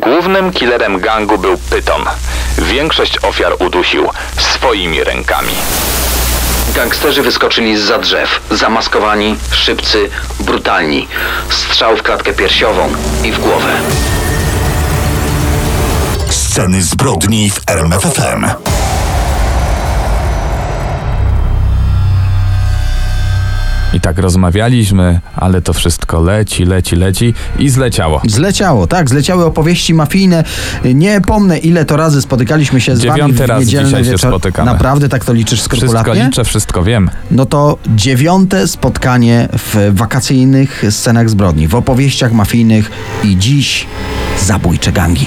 Głównym killerem gangu był Pyton. Większość ofiar udusił swoimi rękami. Gangsterzy wyskoczyli z za drzew, zamaskowani, szybcy, brutalni. Strzał w klatkę piersiową i w głowę. Sceny zbrodni w RMFFM. I tak rozmawialiśmy, ale to wszystko leci, leci, leci i zleciało. Zleciało, tak, zleciały opowieści mafijne. Nie pomnę, ile to razy spotykaliśmy się z Dziewiąty wami w raz niedzielny dzisiaj się wieczór. spotykamy. Naprawdę tak to liczysz Wszystko skrupulatnie? liczę, wszystko wiem. No to dziewiąte spotkanie w wakacyjnych scenach zbrodni, w opowieściach mafijnych i dziś zabójcze gangi.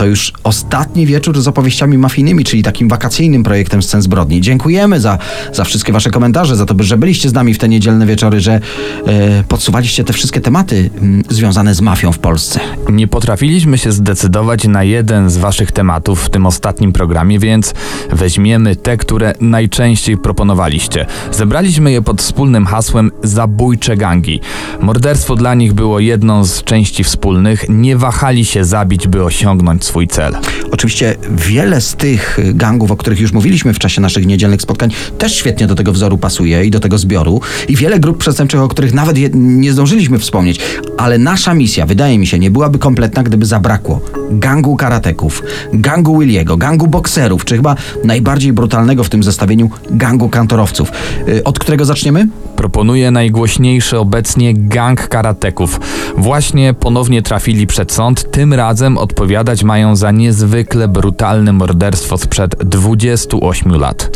To już ostatni wieczór z opowieściami mafijnymi, czyli takim wakacyjnym projektem scen zbrodni. Dziękujemy za, za wszystkie wasze komentarze, za to, że byliście z nami w te niedzielne wieczory, że e, podsuwaliście te wszystkie tematy mm, związane z mafią w Polsce. Nie potrafiliśmy się zdecydować na jeden z waszych tematów w tym ostatnim programie, więc weźmiemy te, które najczęściej proponowaliście. Zebraliśmy je pod wspólnym hasłem Zabójcze gangi. Morderstwo dla nich było jedną z części wspólnych. Nie wahali się zabić, by osiągnąć swój cel. Oczywiście wiele z tych gangów, o których już mówiliśmy w czasie naszych niedzielnych spotkań, też świetnie do tego wzoru pasuje i do tego zbioru. I wiele grup przestępczych, o których nawet nie zdążyliśmy wspomnieć. Ale nasza misja, wydaje mi się, nie byłaby kompletna, gdyby zabrakło gangu karateków, gangu Williego, gangu bokserów, czy chyba najbardziej brutalnego w tym zestawieniu gangu kantorowców. Y, Od którego zaczniemy? Proponuję najgłośniejszy obecnie gang karateków. Właśnie ponownie trafili przed sąd, tym razem odpowiadać mają za niezwykle brutalne morderstwo sprzed 28 lat.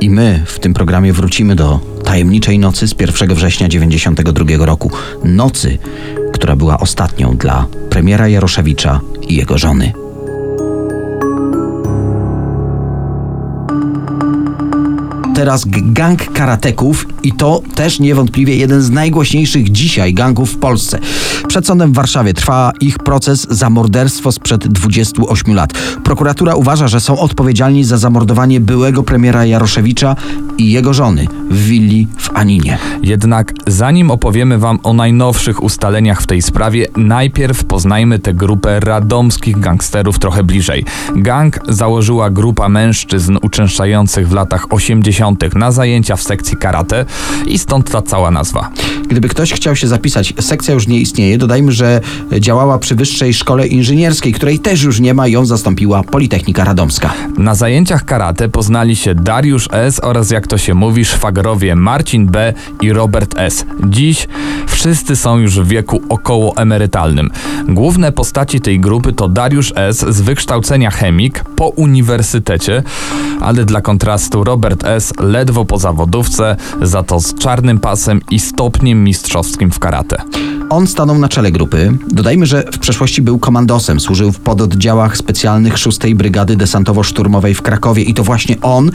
I my w tym programie wrócimy do tajemniczej nocy z 1 września 92 roku. Nocy, która była ostatnią dla premiera Jaroszewicza i jego żony. Teraz gang karateków i to też niewątpliwie jeden z najgłośniejszych dzisiaj gangów w Polsce. Przed sądem w Warszawie trwa ich proces za morderstwo sprzed 28 lat. Prokuratura uważa, że są odpowiedzialni za zamordowanie byłego premiera Jaroszewicza i jego żony w willi w Aninie. Jednak zanim opowiemy Wam o najnowszych ustaleniach w tej sprawie, najpierw poznajmy tę grupę radomskich gangsterów trochę bliżej. Gang założyła grupa mężczyzn uczęszczających w latach 80. na zajęcia w sekcji karate i stąd ta cała nazwa. Gdyby ktoś chciał się zapisać, sekcja już nie istnieje. Dodajmy, że działała przy Wyższej Szkole Inżynierskiej, której też już nie ma, ją zastąpiła Politechnika Radomska. Na zajęciach karate poznali się Dariusz S. oraz jak to się mówi szwagrowie Marcin B. i Robert S. Dziś wszyscy są już w wieku około emerytalnym. Główne postaci tej grupy to Dariusz S. z wykształcenia chemik po uniwersytecie, ale dla kontrastu Robert S. ledwo po zawodówce, za to z czarnym pasem i stopniem mistrzowskim w karate. On stanął na czele grupy. Dodajmy, że w przeszłości był komandosem, służył w pododdziałach specjalnych 6 Brygady Desantowo-Szturmowej w Krakowie i to właśnie on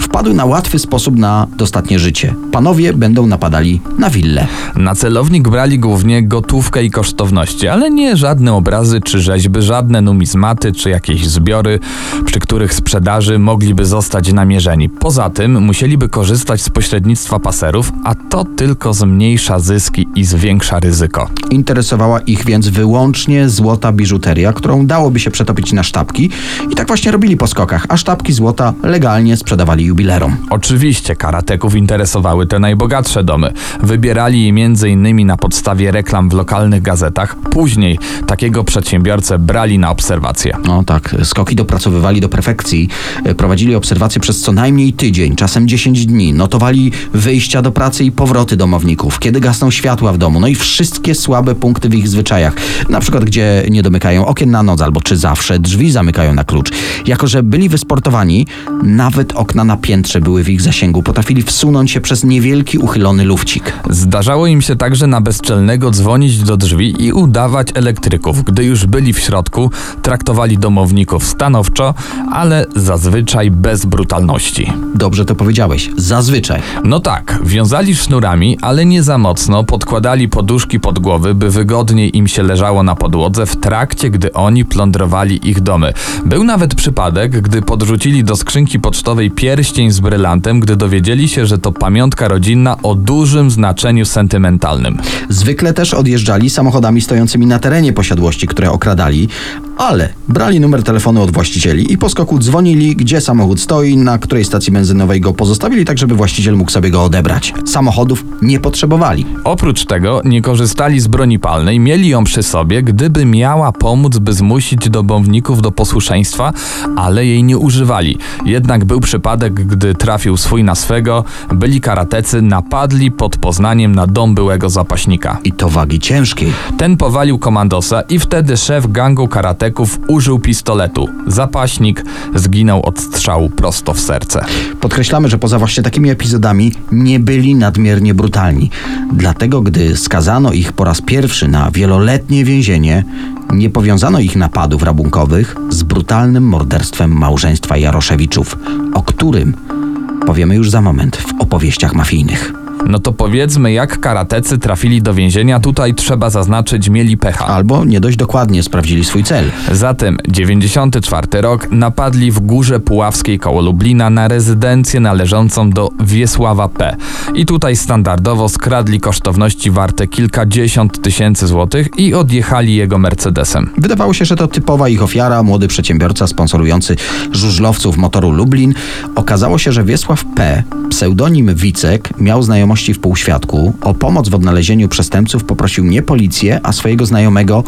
wpadł na łatwy sposób na dostatnie życie. Panowie będą napadali na willę. Na celownik brali głównie gotówkę i kosztowności, ale nie żadne obrazy czy rzeźby, żadne numizmaty czy jakieś zbiory, przy których sprzedaży mogliby zostać namierzeni. Poza tym musieliby korzystać z pośrednictwa paserów, a to tylko zmniejsza zyski i zwiększa ryzyko. Interesowała ich więc wyłącznie złota biżuteria, którą dałoby się przetopić na sztabki i tak właśnie robili po skokach, a sztabki złota legalnie sprzedawali jubilerom. Oczywiście karateków interesowały te najbogatsze domy. Wybierali je m.in. na podstawie reklam w lokalnych gazetach. Później takiego przedsiębiorcę brali na obserwację. No tak, skoki dopracowywali do perfekcji, prowadzili obserwacje przez co najmniej tydzień, czasem 10 dni, notowali wyjścia do pracy i powroty domowników, kiedy gasną światła w domu, no i wszystkie słabe punkty w ich zwyczajach, na przykład gdzie nie domykają okien na noc, albo czy zawsze drzwi zamykają na klucz. Jako, że byli wysportowani, nawet okna na piętrze były w ich zasięgu, potrafili wsunąć się przez niewielki uchylony lufcik. Zdarzało im się także na bezczelnego dzwonić do drzwi i udawać elektryków. Gdy już byli w środku, traktowali domowników stanowczo, ale zazwyczaj bez brutalności. Dobrze to powiedziałeś, zazwyczaj. No tak, wiązali sznurami, ale nie za mocno, podkładali poduszki pod głowy, by wygodniej im się leżało na podłodze w trakcie, gdy oni plądrowali ich domy. Był nawet przypadek, gdy podrzucili do skrzynki pocztowej pierścień z brylantem, gdy dowiedzieli się, że to pamiątka rodzinna o dużym znaczeniu sentymentalnym. Zwykle też odjeżdżali samochodami stojącymi na terenie posiadłości, które okradali, ale brali numer telefonu od właścicieli i po skoku dzwonili, gdzie samochód stoi, na której stacji benzynowej go pozostawili, tak żeby właściciel mógł sobie go odebrać. Samochodów nie potrzebowali. Oprócz tego nie korzystali z broni palnej, mieli ją przy sobie, gdyby miała pomóc, by zmusić domowników do posłuszeństwa, ale jej nie używali. Jednak był przypadek, gdy trafił swój na swego, byli karatecy napadli pod Poznaniem na dom byłego zapaśnika. I to wagi ciężkiej. Ten powalił komandosa i wtedy szef gangu karateków użył pistoletu. Zapaśnik zginął od strzału prosto w serce. Podkreślamy, że poza właśnie takimi epizodami nie byli nadmiernie brutalni. Dlatego, gdy skazano ich po raz pierwszy na wieloletnie więzienie, nie powiązano ich napadów rabunkowych z brutalnym morderstwem małżeństwa Jaroszewiczów, o którym powiemy już za moment w opowieściach mafijnych. No to powiedzmy, jak karatecy trafili do więzienia, tutaj trzeba zaznaczyć, mieli pecha. Albo nie dość dokładnie sprawdzili swój cel. Zatem 94 rok napadli w Górze Puławskiej koło Lublina na rezydencję należącą do Wiesława P. I tutaj standardowo skradli kosztowności warte kilkadziesiąt tysięcy złotych i odjechali jego Mercedesem. Wydawało się, że to typowa ich ofiara, młody przedsiębiorca sponsorujący żużlowców motoru Lublin. Okazało się, że Wiesław P., pseudonim Wicek, miał w półświadku. O pomoc w odnalezieniu przestępców poprosił nie policję, a swojego znajomego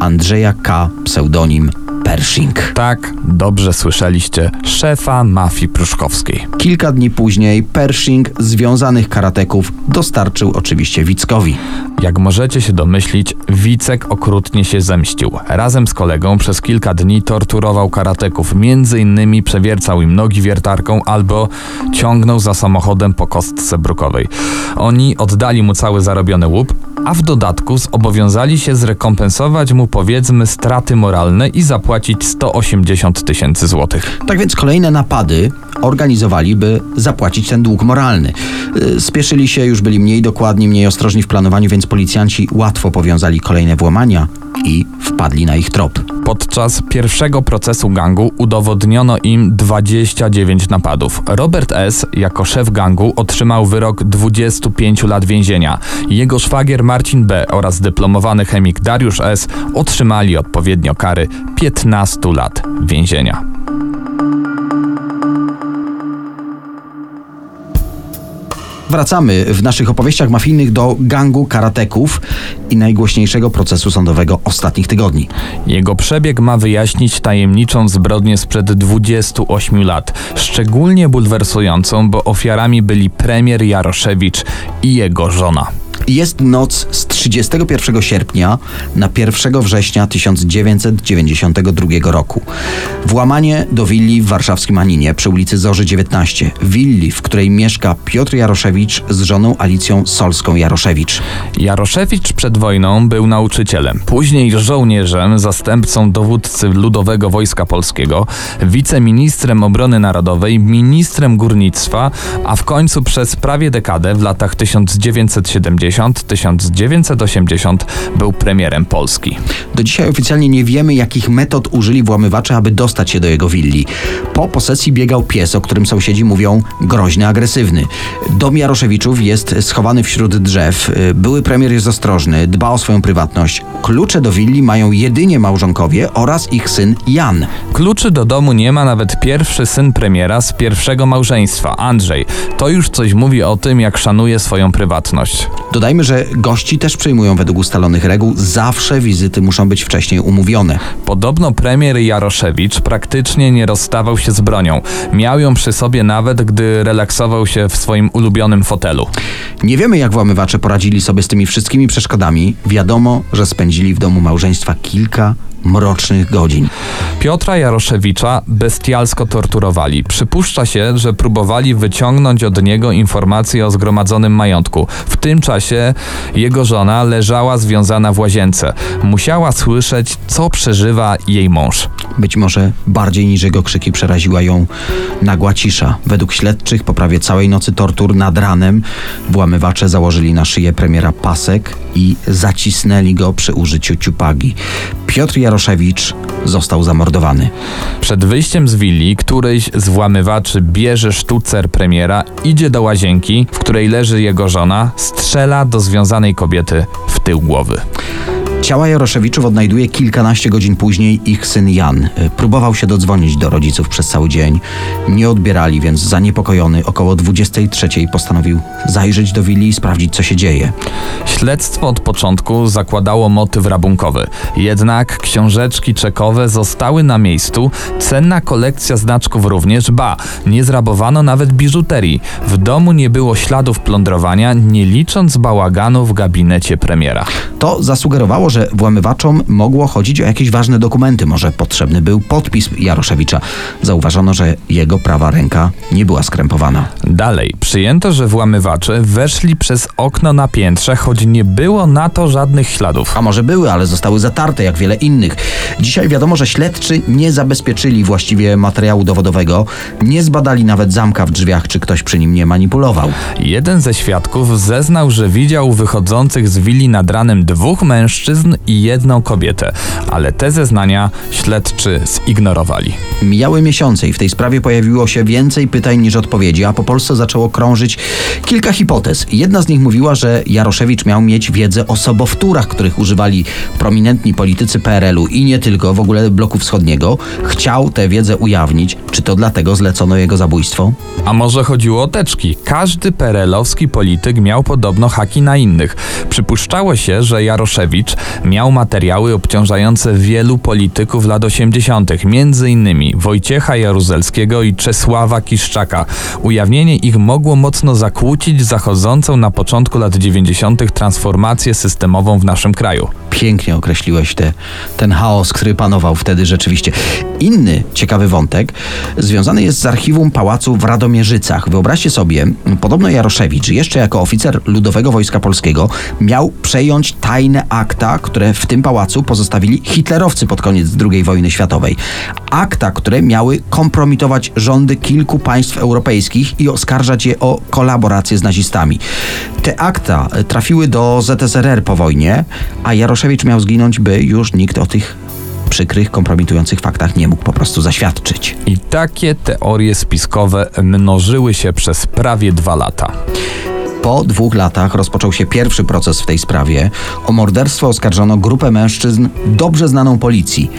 Andrzeja K., pseudonim Pershing. Tak, dobrze słyszeliście, szefa mafii pruszkowskiej. Kilka dni później Pershing związanych karateków dostarczył oczywiście Wickowi. Jak możecie się domyślić, Wicek okrutnie się zemścił. Razem z kolegą przez kilka dni torturował karateków, między innymi przewiercał im nogi wiertarką albo ciągnął za samochodem po kostce brukowej. Oni oddali mu cały zarobiony łup, a w dodatku zobowiązali się zrekompensować mu powiedzmy straty moralne i zapłacić 180 tysięcy złotych. Tak więc kolejne napady organizowali, by zapłacić ten dług moralny. Yy, Spieszyli się, już byli mniej dokładni, mniej ostrożni w planowaniu, więc policjanci łatwo powiązali kolejne włamania i wpadli na ich trop. Podczas pierwszego procesu gangu udowodniono im 29 napadów. Robert S. jako szef gangu otrzymał wyrok 25 lat więzienia. Jego szwagier Marcin B. oraz dyplomowany chemik Dariusz S. otrzymali odpowiednio kary 15 lat więzienia. Wracamy w naszych opowieściach mafijnych do gangu karateków i najgłośniejszego procesu sądowego ostatnich tygodni. Jego przebieg ma wyjaśnić tajemniczą zbrodnię sprzed 28 lat, szczególnie bulwersującą, bo ofiarami byli premier Jaroszewicz i jego żona. Jest noc z 31 sierpnia na 1 września 1992 roku. Włamanie do willi w warszawskim Aninie przy ulicy Zorzy 19. Willi, w której mieszka Piotr Jaroszewicz z żoną Alicją Solską Jaroszewicz. Przed wojną był nauczycielem, później żołnierzem, zastępcą dowódcy Ludowego Wojska Polskiego, wiceministrem obrony narodowej, ministrem górnictwa, a w końcu przez prawie dekadę w latach 1970-1980 był premierem Polski. Do dzisiaj oficjalnie nie wiemy, jakich metod użyli włamywacze, aby dostać się do jego willi. Po posesji biegał pies, o którym sąsiedzi mówią groźny, agresywny. Dom Jaroszewiczów jest schowany wśród drzew. Były premier jest ostrożny, dba o swoją prywatność. Klucze do willi mają jedynie małżonkowie oraz ich syn Jan. Kluczy do domu nie ma nawet pierwszy syn premiera z pierwszego małżeństwa, Andrzej. To już coś mówi o tym, jak szanuje swoją prywatność. Dodajmy, że gości też przyjmują według ustalonych reguł. Zawsze wizyty muszą być wcześniej umówione. Podobno premier Jaroszewicz praktycznie nie rozstawał się z bronią. Miał ją przy sobie nawet, gdy relaksował się w swoim ulubionym fotelu. Nie wiemy, jak włamywacze poradzili sobie z tymi wszystkimi przeszkodami. Wiadomo, że spędzili w domu małżeństwa kilka mrocznych godzin. Piotra Jaroszewicza bestialsko torturowali. Przypuszcza się, że próbowali wyciągnąć od niego informacje o zgromadzonym majątku. W tym czasie jego żona leżała związana w łazience. Musiała słyszeć, co przeżywa jej mąż. Być może bardziej niż jego krzyki przeraziła ją nagła cisza. Według śledczych po prawie całej nocy tortur nad ranem włamywacze założyli na szyję premiera pasek i zacisnęli go przy użyciu ciupagi. Piotr Jaroszewicz został zamordowany. Przed wyjściem z willi któryś z włamywaczy bierze sztucer premiera, idzie do łazienki, w której leży jego żona, strzela do związanej kobiety w tył głowy. Ciała Jaroszewiczów odnajduje kilkanaście godzin później ich syn Jan. Y, Próbował się dodzwonić do rodziców przez cały dzień. Nie odbierali, więc zaniepokojony około 23 postanowił zajrzeć do willi i sprawdzić, co się dzieje. Śledztwo od początku zakładało motyw rabunkowy. Jednak książeczki czekowe zostały na miejscu, cenna kolekcja znaczków również, ba, nie zrabowano nawet biżuterii. W domu nie było śladów plądrowania, nie licząc bałaganu w gabinecie premiera. To zasugerowało, że włamywaczom mogło chodzić o jakieś ważne dokumenty. Może potrzebny był podpis Jaroszewicza. Zauważono, że jego prawa ręka nie była skrępowana. Dalej, przyjęto, że włamywacze weszli przez okno na piętrze, choć nie było na to żadnych śladów. A może były, ale zostały zatarte jak wiele innych. Dzisiaj wiadomo, że śledczy nie zabezpieczyli właściwie materiału dowodowego, nie zbadali nawet zamka w drzwiach, czy ktoś przy nim nie manipulował. Jeden ze świadków zeznał, że widział wychodzących z willi nad ranem dwóch mężczyzn i jedną kobietę, ale te zeznania śledczy zignorowali. Mijały miesiące i w tej sprawie pojawiło się więcej pytań niż odpowiedzi, a po Polsce zaczęło krążyć kilka hipotez. Jedna z nich mówiła, że Jaroszewicz miał mieć wiedzę o sobowtórach, których używali prominentni politycy PRL-u i nie tylko, w ogóle bloku wschodniego. Chciał tę wiedzę ujawnić. Czy to dlatego zlecono jego zabójstwo? A może chodziło o teczki? Każdy perelowski polityk miał podobno haki na innych. Przypuszczało się, że Jaroszewicz miał materiały obciążające wielu polityków lat 80., między innymi Wojciecha Jaruzelskiego i Czesława Kiszczaka. Ujawnienie ich mogło mocno zakłócić zachodzącą na początku lat 90. transformację systemową w naszym kraju. Pięknie określiłeś te, ten chaos, który panował wtedy rzeczywiście. Inny ciekawy wątek związany jest z archiwum pałacu w Radomierzycach. Wyobraźcie sobie, podobno Jaroszewicz, jeszcze jako oficer Ludowego Wojska Polskiego, miał przejąć tajne akta, które w tym pałacu pozostawili hitlerowcy pod koniec II wojny światowej. Akta, które miały kompromitować rządy kilku państw europejskich i oskarżać je o kolaborację z nazistami. Te akta trafiły do ZSRR po wojnie, a Jaroszewicz miał zginąć, by już nikt o tych przykrych, kompromitujących faktach nie mógł po prostu zaświadczyć. I takie teorie spiskowe mnożyły się przez prawie dwa lata. Po dwóch latach rozpoczął się pierwszy proces w tej sprawie. O morderstwo oskarżono grupę mężczyzn dobrze znaną policji.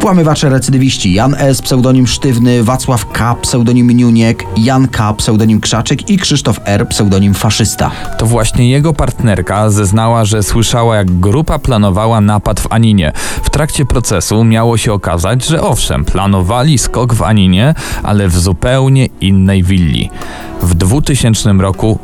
Włamywacze recydywiści Jan S., pseudonim Sztywny, Wacław K., pseudonim Niuniek, Jan K., pseudonim Krzaczyk i Krzysztof R., pseudonim Faszysta. To właśnie jego partnerka zeznała, że słyszała, jak grupa planowała napad w Aninie. W trakcie procesu miało się okazać, że owszem, planowali skok w Aninie, ale w zupełnie innej willi. W 2000 roku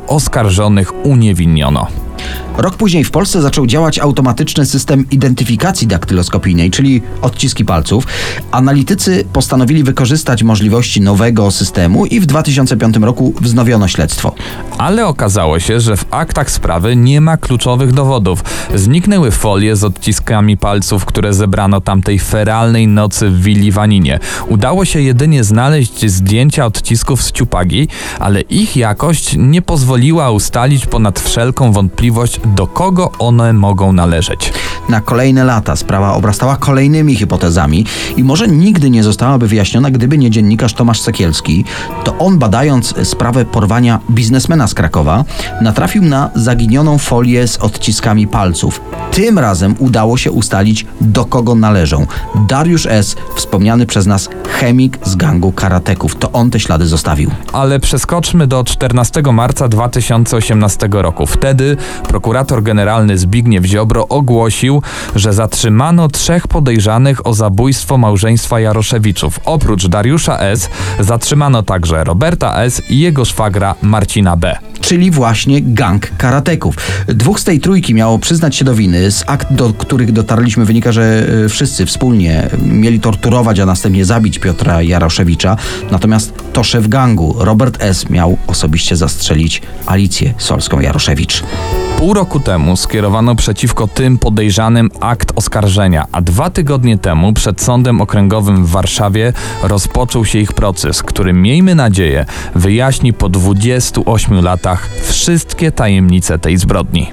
oskarżonych uniewinniono. Rok później w Polsce zaczął działać automatyczny system identyfikacji daktyloskopijnej, czyli odciski palców. Analitycy postanowili wykorzystać możliwości nowego systemu i w 2005 roku wznowiono śledztwo. Ale okazało się, że w aktach sprawy nie ma kluczowych dowodów. Zniknęły folie z odciskami palców, które zebrano tamtej feralnej nocy w willi Waninie. Udało się jedynie znaleźć zdjęcia odcisków z ciupagi, ale ich jakość nie pozwoliła ustalić ponad wszelką wątpliwość, do kogo one mogą należeć. Na kolejne lata sprawa obrastała kolejnymi hipotezami i może nigdy nie zostałaby wyjaśniona, gdyby nie dziennikarz Tomasz Sekielski. To on, badając sprawę porwania biznesmena z Krakowa, natrafił na zaginioną folię z odciskami palców. Tym razem udało się ustalić, do kogo należą. Dariusz S., wspomniany przez nas chemik z gangu karateków. To on te ślady zostawił. Ale przeskoczmy do 14 marca 2018 roku. Wtedy prokurator generalny Zbigniew Ziobro ogłosił, że zatrzymano trzech podejrzanych o zabójstwo małżeństwa Jaroszewiczów. Oprócz Dariusza S. zatrzymano także Roberta S. i jego szwagra Marcina B. czyli właśnie gang karateków. Dwóch z tej trójki miało przyznać się do winy. Z akt, do których dotarliśmy, wynika, że e, wszyscy wspólnie mieli torturować, a następnie zabić Piotra Jaroszewicza. Natomiast to szef gangu, Robert S., miał osobiście zastrzelić Alicję Solską-Jaroszewicz. Pół roku temu skierowano przeciwko tym podejrzanym akt oskarżenia, a dwa tygodnie temu przed Sądem Okręgowym w Warszawie rozpoczął się ich proces, który miejmy nadzieję wyjaśni po 28 latach wszystkie tajemnice tej zbrodni.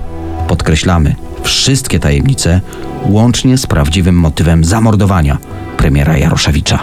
Podkreślamy, wszystkie tajemnice, łącznie z prawdziwym motywem zamordowania premiera Jaroszewicza.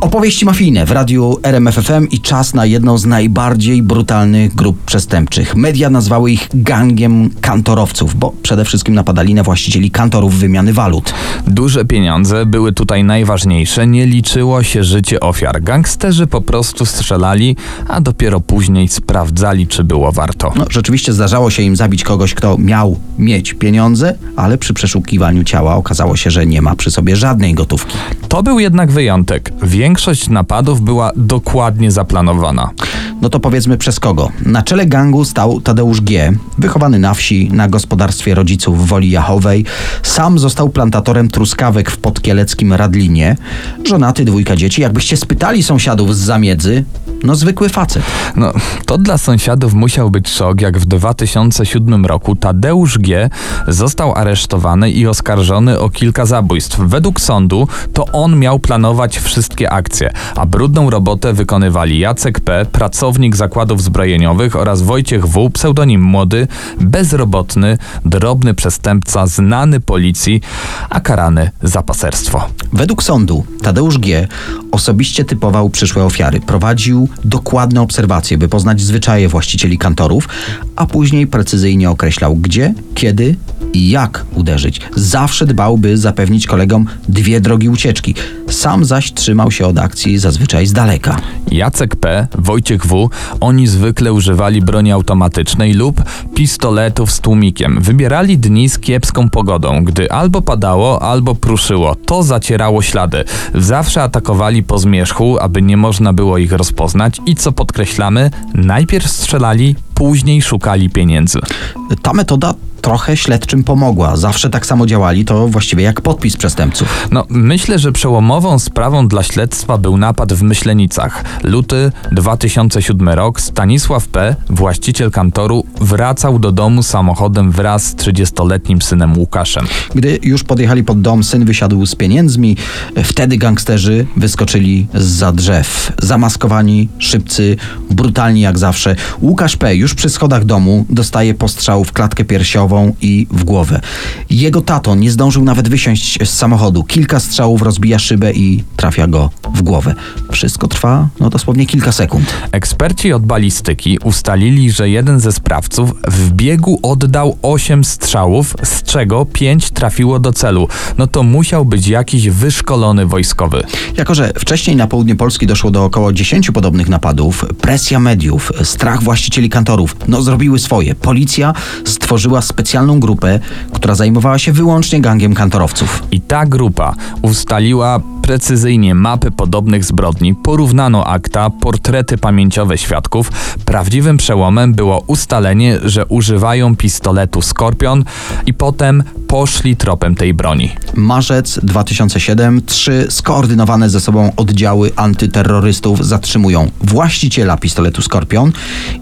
Opowieści mafijne w radiu RMFFM i czas na jedną z najbardziej brutalnych grup przestępczych. Media nazwały ich gangiem kantorowców, bo przede wszystkim napadali na właścicieli kantorów wymiany walut. Duże pieniądze były tutaj najważniejsze, nie liczyło się życie ofiar. Gangsterzy po prostu strzelali, a dopiero później sprawdzali, czy było warto. No, rzeczywiście zdarzało się im zabić kogoś, kto miał mieć pieniądze, ale przy przeszukiwaniu ciała okazało się, że nie ma przy sobie żadnej gotówki. To był jednak wyjątek. Większość napadów była dokładnie zaplanowana. No to powiedzmy przez kogo? Na czele gangu stał Tadeusz G., wychowany na wsi, na gospodarstwie rodziców w Woli Jachowej. Sam został plantatorem truskawek w podkieleckim Radlinie. Żonaty, dwójka dzieci. Jakbyście spytali sąsiadów z zamiedzy, no zwykły facet. No, to dla sąsiadów musiał być szok, jak w 2007 roku Tadeusz G. został aresztowany i oskarżony o kilka zabójstw. Według sądu to on miał planować wszystkie akcje, a brudną robotę wykonywali Jacek P., pracownik zakładów zbrojeniowych oraz Wojciech W., pseudonim młody, bezrobotny, drobny przestępca, znany policji, a karany za paserstwo. Według sądu Tadeusz G. osobiście typował przyszłe ofiary. Prowadził dokładne obserwacje, by poznać zwyczaje właścicieli kantorów, a później precyzyjnie określał gdzie, kiedy i jak uderzyć. Zawsze dbał, by zapewnić kolegom dwie drogi ucieczki. Sam zaś trzymał się od akcji zazwyczaj z daleka. Jacek P., Wojciech W., oni zwykle używali broni automatycznej lub pistoletów z tłumikiem. Wybierali dni z kiepską pogodą, gdy albo padało, albo pruszyło. To zacierało ślady. Zawsze atakowali po zmierzchu, aby nie można było ich rozpoznać i co podkreślamy, najpierw strzelali, później szukali pieniędzy. Ta metoda trochę śledczym pomogła. Zawsze tak samo działali, to właściwie jak podpis przestępców. No, myślę, że przełomową sprawą dla śledztwa był napad w Myślenicach. Luty 2007 rok Stanisław P., właściciel kantoru, wracał do domu samochodem wraz z 30-letnim synem Łukaszem. Gdy już podjechali pod dom, syn wysiadł z pieniędzmi. Wtedy gangsterzy wyskoczyli za drzew. Zamaskowani, szybcy, brutalni jak zawsze. Łukasz P. już przy schodach domu dostaje postrzał w klatkę piersiową i w głowę. Jego tato nie zdążył nawet wysiąść z samochodu. Kilka strzałów rozbija szybę i trafia go w głowę. Wszystko trwa no dosłownie kilka sekund. Eksperci od balistyki ustalili, że jeden ze sprawców w biegu oddał 8 strzałów, z czego 5 trafiło do celu. No to musiał być jakiś wyszkolony wojskowy. Jako, że wcześniej na południe Polski doszło do około 10 podobnych napadów, presja mediów, strach właścicieli kantorów, no zrobiły swoje. Policja stworzyła specjalną grupę, która zajmowała się wyłącznie gangiem kantorowców. I ta grupa ustaliła precyzyjnie mapy podobnych zbrodni, porównano akta, portrety pamięciowe świadków. Prawdziwym przełomem było ustalenie, że używają pistoletu Skorpion i potem poszli tropem tej broni. Marzec 2007 trzy skoordynowane ze sobą oddziały antyterrorystów zatrzymują właściciela pistoletu Skorpion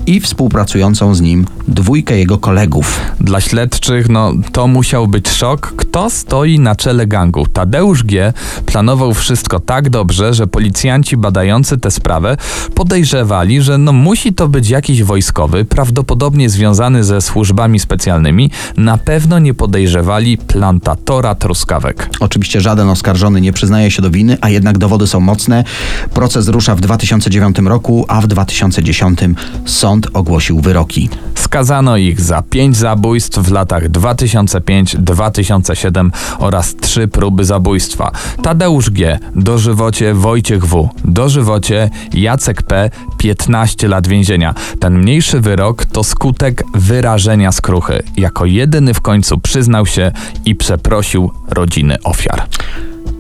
i współpracującą z nim dwójkę jego kolegów. Dla śledczych, no to musiał być szok, kto stoi na czele gangu. Tadeusz G. planował wszystko tak dobrze, że policjanci badający tę sprawę podejrzewali, że no musi to być jakiś wojskowy, prawdopodobnie związany ze służbami specjalnymi. Na pewno nie podejrzewali plantatora truskawek. Oczywiście żaden oskarżony nie przyznaje się do winy, a jednak dowody są mocne. Proces rusza w 2009 roku, a w 2010 sąd ogłosił wyroki. Skazano ich za pięć zabójstw w latach 2005-2007 oraz trzy próby zabójstwa. Tadeusz G. dożywocie Wojciech W. dożywocie Jacek P. 15 lat więzienia. Ten mniejszy wyrok to skutek wyrażenia skruchy. Jako jedyny w końcu przyznał się i przeprosił rodziny ofiar.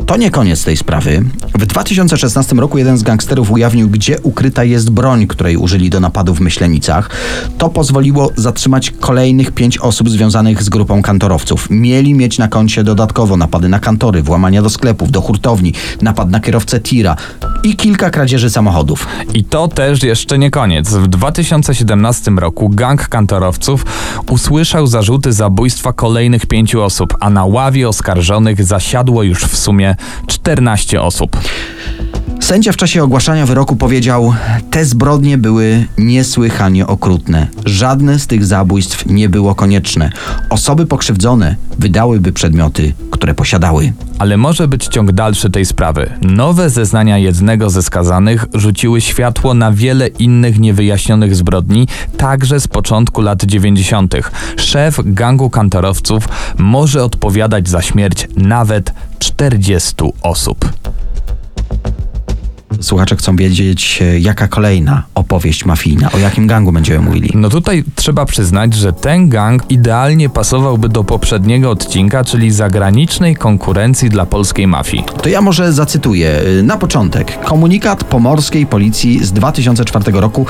To nie koniec tej sprawy. W 2016 roku jeden z gangsterów ujawnił, gdzie ukryta jest broń, której użyli do napadu w Myślenicach. To pozwoliło zatrzymać kolejnych pięć osób związanych z grupą kantorowców. Mieli mieć na koncie dodatkowo napady na kantory, włamania do sklepów, do hurtowni, napad na kierowcę tira i kilka kradzieży samochodów. I to też jeszcze nie koniec. W 2017 roku gang kantorowców usłyszał zarzuty zabójstwa kolejnych pięciu osób, a na ławie oskarżonych zasiadło już w sumie 14 osób. Sędzia w czasie ogłaszania wyroku powiedział: Te zbrodnie były niesłychanie okrutne. Żadne z tych zabójstw nie było konieczne. Osoby pokrzywdzone wydałyby przedmioty, które posiadały. Ale może być ciąg dalszy tej sprawy. Nowe zeznania jednego ze skazanych rzuciły światło na wiele innych niewyjaśnionych zbrodni, także z początku lat 90. Szef gangu kantorowców może odpowiadać za śmierć nawet 40 osób. Słuchacze chcą wiedzieć, e, jaka kolejna opowieść mafijna, o jakim gangu będziemy mówili. No tutaj trzeba przyznać, że ten gang idealnie pasowałby do poprzedniego odcinka, czyli zagranicznej konkurencji dla polskiej mafii. To ja może zacytuję y, na początek komunikat pomorskiej policji z 2004 roku.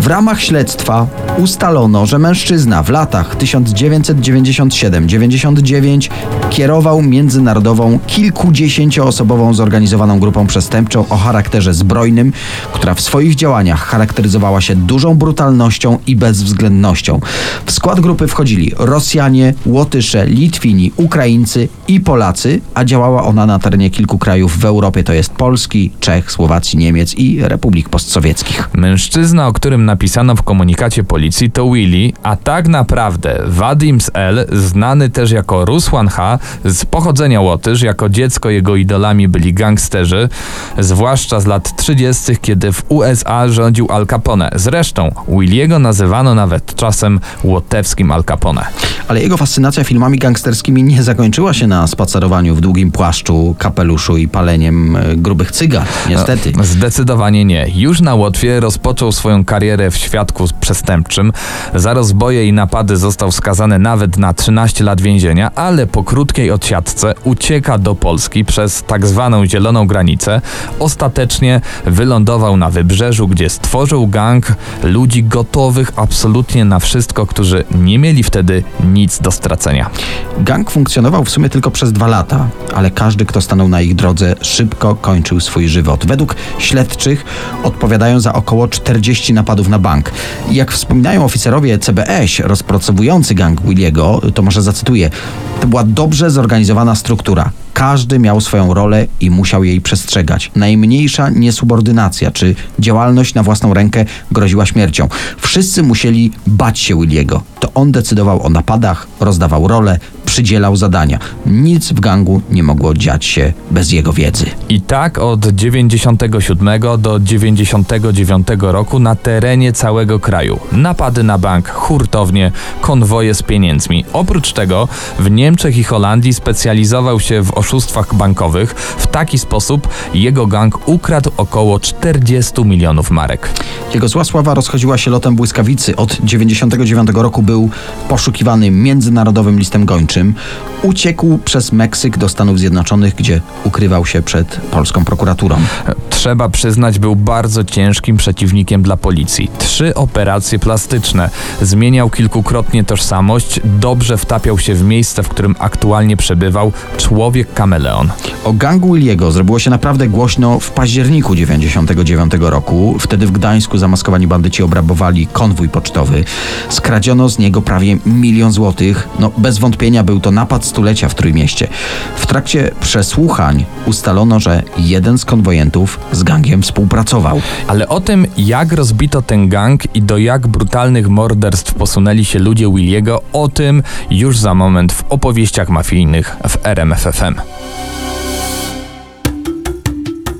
W ramach śledztwa ustalono, że mężczyzna w latach 1997-99 kierował międzynarodową kilkudziesięcioosobową zorganizowaną grupą przestępczą o charakterze zbrojnym, która w swoich działaniach charakteryzowała się dużą brutalnością i bezwzględnością. W skład grupy wchodzili Rosjanie, Łotysze, Litwini, Ukraińcy i Polacy, a działała ona na terenie kilku krajów w Europie, to jest Polski, Czech, Słowacji, Niemiec i Republik Postsowieckich. Mężczyzna, o którym napisano w komunikacie policji, to Willy, a tak naprawdę Wadim z L, znany też jako Rusłan H, z pochodzenia Łotysz, jako dziecko jego idolami byli gangsterzy, zwłaszcza z lat 30., kiedy w USA rządził Al Capone. Zresztą Williego nazywano nawet czasem łotewskim Al Capone. Ale jego fascynacja filmami gangsterskimi nie zakończyła się na spacerowaniu w długim płaszczu, kapeluszu i paleniem e, grubych cygar, niestety. No, zdecydowanie nie. Już na Łotwie rozpoczął swoją karierę w świadku przestępczym. Za rozboje i napady został skazany nawet na 13 lat więzienia, ale po krótkiej odsiadce ucieka do Polski przez tak zwaną zieloną granicę. Ostatecznie wylądował na wybrzeżu, gdzie stworzył gang ludzi gotowych absolutnie na wszystko, którzy nie mieli wtedy nic do stracenia. Gang funkcjonował w sumie tylko przez dwa lata, ale każdy, kto stanął na ich drodze, szybko kończył swój żywot. Według śledczych odpowiadają za około 40 napadów na bank. Jak wspominają oficerowie CBS rozpracowujący gang Williego, to może zacytuję, to była dobrze zorganizowana struktura. Każdy miał swoją rolę i musiał jej przestrzegać. Najmniejsza niesubordynacja czy działalność na własną rękę groziła śmiercią. Wszyscy musieli bać się Williego. To on decydował o napadach, rozdawał role, przydzielał zadania. Nic w gangu nie mogło dziać się bez jego wiedzy. I tak od 97 do 99 roku na terenie całego kraju. Napady na bank, hurtownie, konwoje z pieniędzmi. Oprócz tego w Niemczech i Holandii specjalizował się w oszustwach bankowych. W taki sposób jego gang ukradł około 40 milionów marek. Jego zła sława rozchodziła się lotem błyskawicy. Od 99 roku był poszukiwany międzynarodowym listem gończym. Uciekł przez Meksyk do Stanów Zjednoczonych, gdzie ukrywał się przed polską prokuraturą. Trzeba przyznać, był bardzo ciężkim przeciwnikiem dla policji. Trzy operacje plastyczne. Zmieniał kilkukrotnie tożsamość, dobrze wtapiał się w miejsce, w którym aktualnie przebywał człowiek kameleon. O gangu Williego zrobiło się naprawdę głośno w październiku 99 roku. Wtedy w Gdańsku zamaskowani bandyci obrabowali konwój pocztowy. Skradziono z niego prawie milion złotych. No, bez wątpienia był to napad stulecia w Trójmieście. W trakcie przesłuchań ustalono, że jeden z konwojentów z gangiem współpracował. Ale o tym, jak rozbito ten gang i do jak brutalnych morderstw posunęli się ludzie Williego, o tym już za moment w opowieściach mafijnych w RMFFM.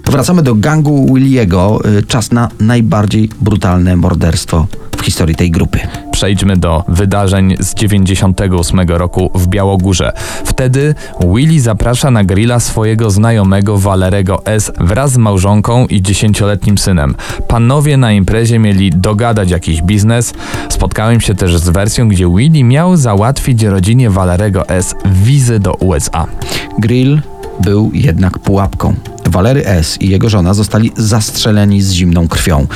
Wracamy do gangu Williego. Y, Czas na najbardziej brutalne morderstwo w historii tej grupy. Przejdźmy do wydarzeń z 98 roku w Białogórze. Wtedy Willy zaprasza na grilla swojego znajomego Valerego S. wraz z małżonką i dziesięcioletnim synem. Panowie na imprezie mieli dogadać jakiś biznes. Spotkałem się też z wersją, gdzie Willy miał załatwić rodzinie Valerego S. wizę do USA. Grill był jednak pułapką. Walery S. i jego żona zostali zastrzeleni z zimną krwią.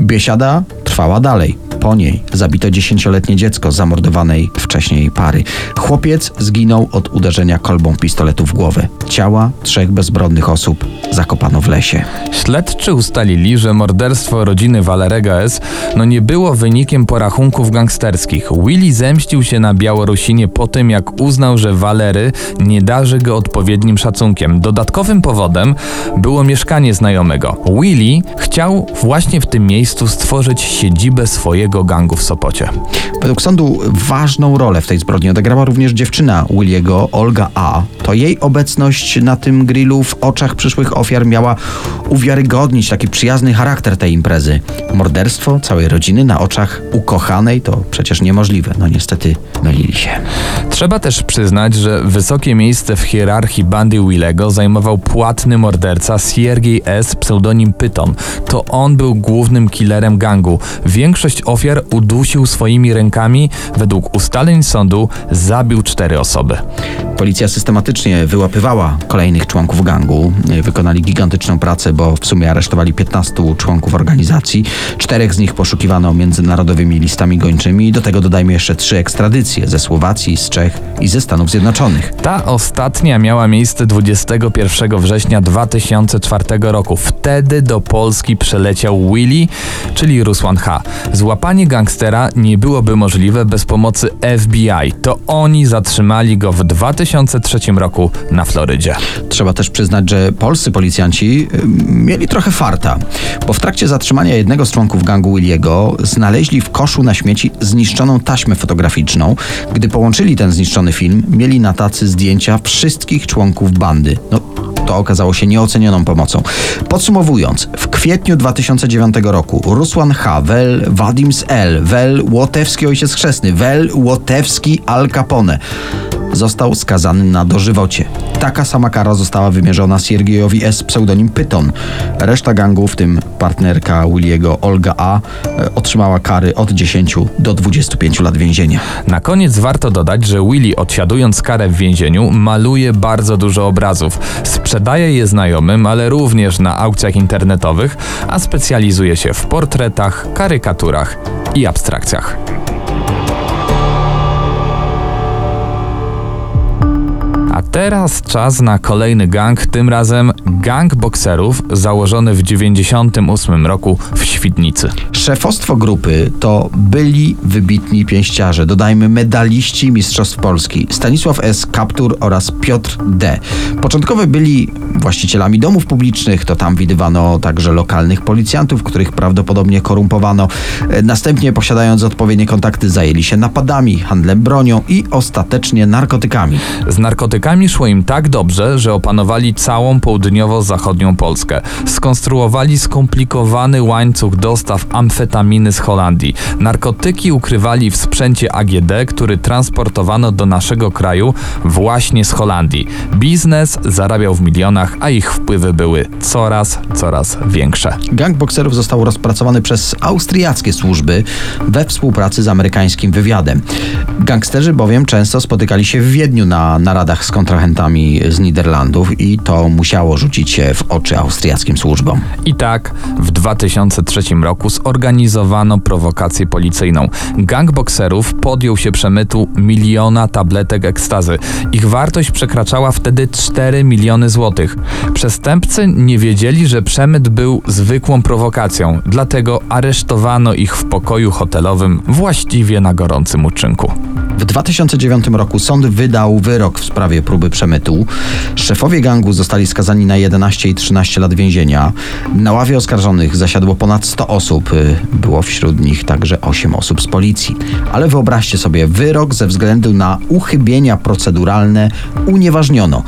Biesiada trwała dalej. Po niej zabito dziesięcioletnie dziecko zamordowanej wcześniej pary. Chłopiec zginął od uderzenia kolbą pistoletu w głowę. Ciała trzech bezbronnych osób zakopano w lesie. Śledczy ustalili, że morderstwo rodziny Valerego S. no nie było wynikiem porachunków gangsterskich. Willy zemścił się na Białorusinie po tym, jak uznał, że Valery nie darzy go odpowiednim szacunkiem. Dodatkowym powodem było mieszkanie znajomego. Willy chciał właśnie w tym miejscu stworzyć siedzibę swojego gangu w Sopocie. Według sądu ważną rolę w tej zbrodni odegrała również dziewczyna Williego, Olga A. To jej obecność na tym grillu w oczach przyszłych ofiar miała uwiarygodnić taki przyjazny charakter tej imprezy. Morderstwo całej rodziny na oczach ukochanej to przecież niemożliwe. No niestety mylili się. Trzeba też przyznać, że wysokie miejsce w hierarchii bandy Zajmował płatny morderca Siergiej S. pseudonim Pyton. To on był głównym killerem gangu. Większość ofiar udusił swoimi rękami. Według ustaleń sądu zabił cztery osoby. Policja systematycznie wyłapywała kolejnych członków gangu. Wykonali gigantyczną pracę, bo w sumie aresztowali 15 członków organizacji. Czterech z nich poszukiwano międzynarodowymi listami gończymi. Do tego dodajmy jeszcze trzy ekstradycje ze Słowacji, z Czech i ze Stanów Zjednoczonych. Ta ostatnia miała miejsce 21 września 2004 roku. Wtedy do Polski przeleciał Willy, czyli Rusłan H. Złapanie gangstera nie byłoby możliwe bez pomocy FBI. To oni zatrzymali go w 2003 roku na Florydzie. Trzeba też przyznać, że polscy policjanci y, mieli trochę farta, bo w trakcie zatrzymania jednego z członków gangu Williego znaleźli w koszu na śmieci zniszczoną taśmę fotograficzną. Gdy połączyli ten zniszczony film, mieli na tacy zdjęcia wszystkich członków bandy. No, to okazało się nieocenioną pomocą. Podsumowując, w kwietniu 2009 roku Rusłan H., Wel Wadims L., Wel Łotewski ojciec chrzestny, Wel Łotewski Al Capone został skazany na dożywocie. Taka sama kara została wymierzona Siergiejowi S. pseudonim Pyton. Reszta gangu, w tym partnerka Williego Olga A., e, otrzymała kary od 10 do 25 lat więzienia. Na koniec warto dodać, że Willy odsiadując karę w więzieniu maluje bardzo dużo obrazów. Sprzedaje je znajomym, ale również na aukcjach internetowych, a specjalizuje się w portretach, karykaturach i abstrakcjach. Teraz czas na kolejny gang, tym razem gang bokserów założony w 98 roku w Świdnicy. Szefostwo grupy to byli wybitni pięściarze, dodajmy medaliści Mistrzostw Polski, Stanisław S. Kaptur oraz Piotr D. Początkowo byli właścicielami domów publicznych, to tam widywano także lokalnych policjantów, których prawdopodobnie korumpowano. Następnie posiadając odpowiednie kontakty zajęli się napadami, handlem bronią i ostatecznie narkotykami. Z narkotykami szło im tak dobrze, że opanowali całą południowo-zachodnią Polskę. Skonstruowali skomplikowany łańcuch dostaw amfetaminy z Holandii. Narkotyki ukrywali w sprzęcie AGD, który transportowano do naszego kraju właśnie z Holandii. Biznes zarabiał w milionach, a ich wpływy były coraz, coraz większe. Gang bokserów został rozpracowany przez austriackie służby we współpracy z amerykańskim wywiadem. Gangsterzy bowiem często spotykali się w Wiedniu na naradach z kontrahentami z Niderlandów i to musiało rzucić się w oczy austriackim służbom. I tak w 2003 roku zorganizowano prowokację policyjną. Gang bokserów podjął się przemytu miliona tabletek ekstazy. Ich wartość przekraczała wtedy 4 miliony złotych. Przestępcy nie wiedzieli, że przemyt był zwykłą prowokacją, dlatego aresztowano ich w pokoju hotelowym właściwie na gorącym uczynku. W 2009 roku sąd wydał wyrok w sprawie próby przemytu. Szefowie gangu zostali skazani na 11 i 13 lat więzienia. Na ławie oskarżonych zasiadło ponad 100 osób. Było wśród nich także 8 osób z policji. Ale wyobraźcie sobie, wyrok ze względu na uchybienia proceduralne unieważniono.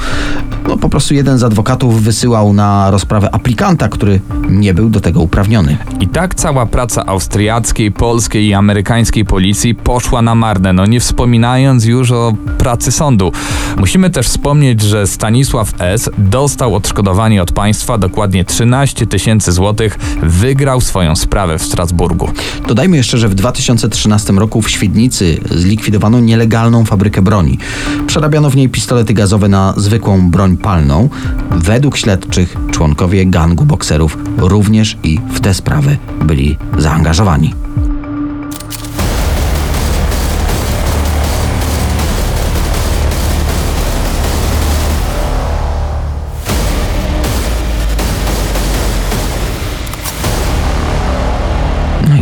No po prostu jeden z adwokatów wysyłał na rozprawę aplikanta, który nie był do tego uprawniony. I tak cała praca austriackiej, polskiej i amerykańskiej policji poszła na marne, no nie wspominając już o pracy sądu. Musimy też wspomnieć, że Stanisław S. dostał odszkodowanie od państwa, dokładnie 13 tysięcy złotych, wygrał swoją sprawę w Strasburgu. Dodajmy jeszcze, że w 2013 roku w Świdnicy zlikwidowano nielegalną fabrykę broni. Przerabiano w niej pistolety gazowe na zwykłą broń palną. Według śledczych członkowie gangu bokserów również i w te sprawy byli zaangażowani.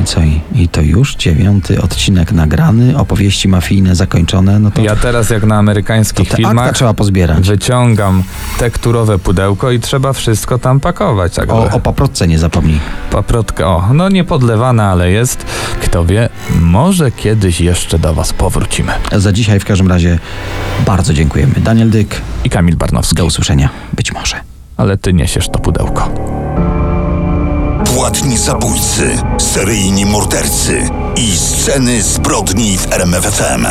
No i co? I, I to już dziewiąty odcinek nagrany, opowieści mafijne zakończone. No to, Ja teraz jak na to amerykańskich te akta filmach trzeba pozbierać. wyciągam tekturowe pudełko i trzeba wszystko tam pakować. Tak O, o paprotce nie zapomnij. Paprotka, o, no nie podlewana, ale jest. Kto wie, może kiedyś jeszcze do was powrócimy. Za dzisiaj w każdym razie bardzo dziękujemy. Daniel Dyk, I Kamil Barnowski. do usłyszenia. Być może. Ale ty niesiesz to pudełko. Płatni zabójcy, seryjni mordercy i sceny zbrodni w RMFFM.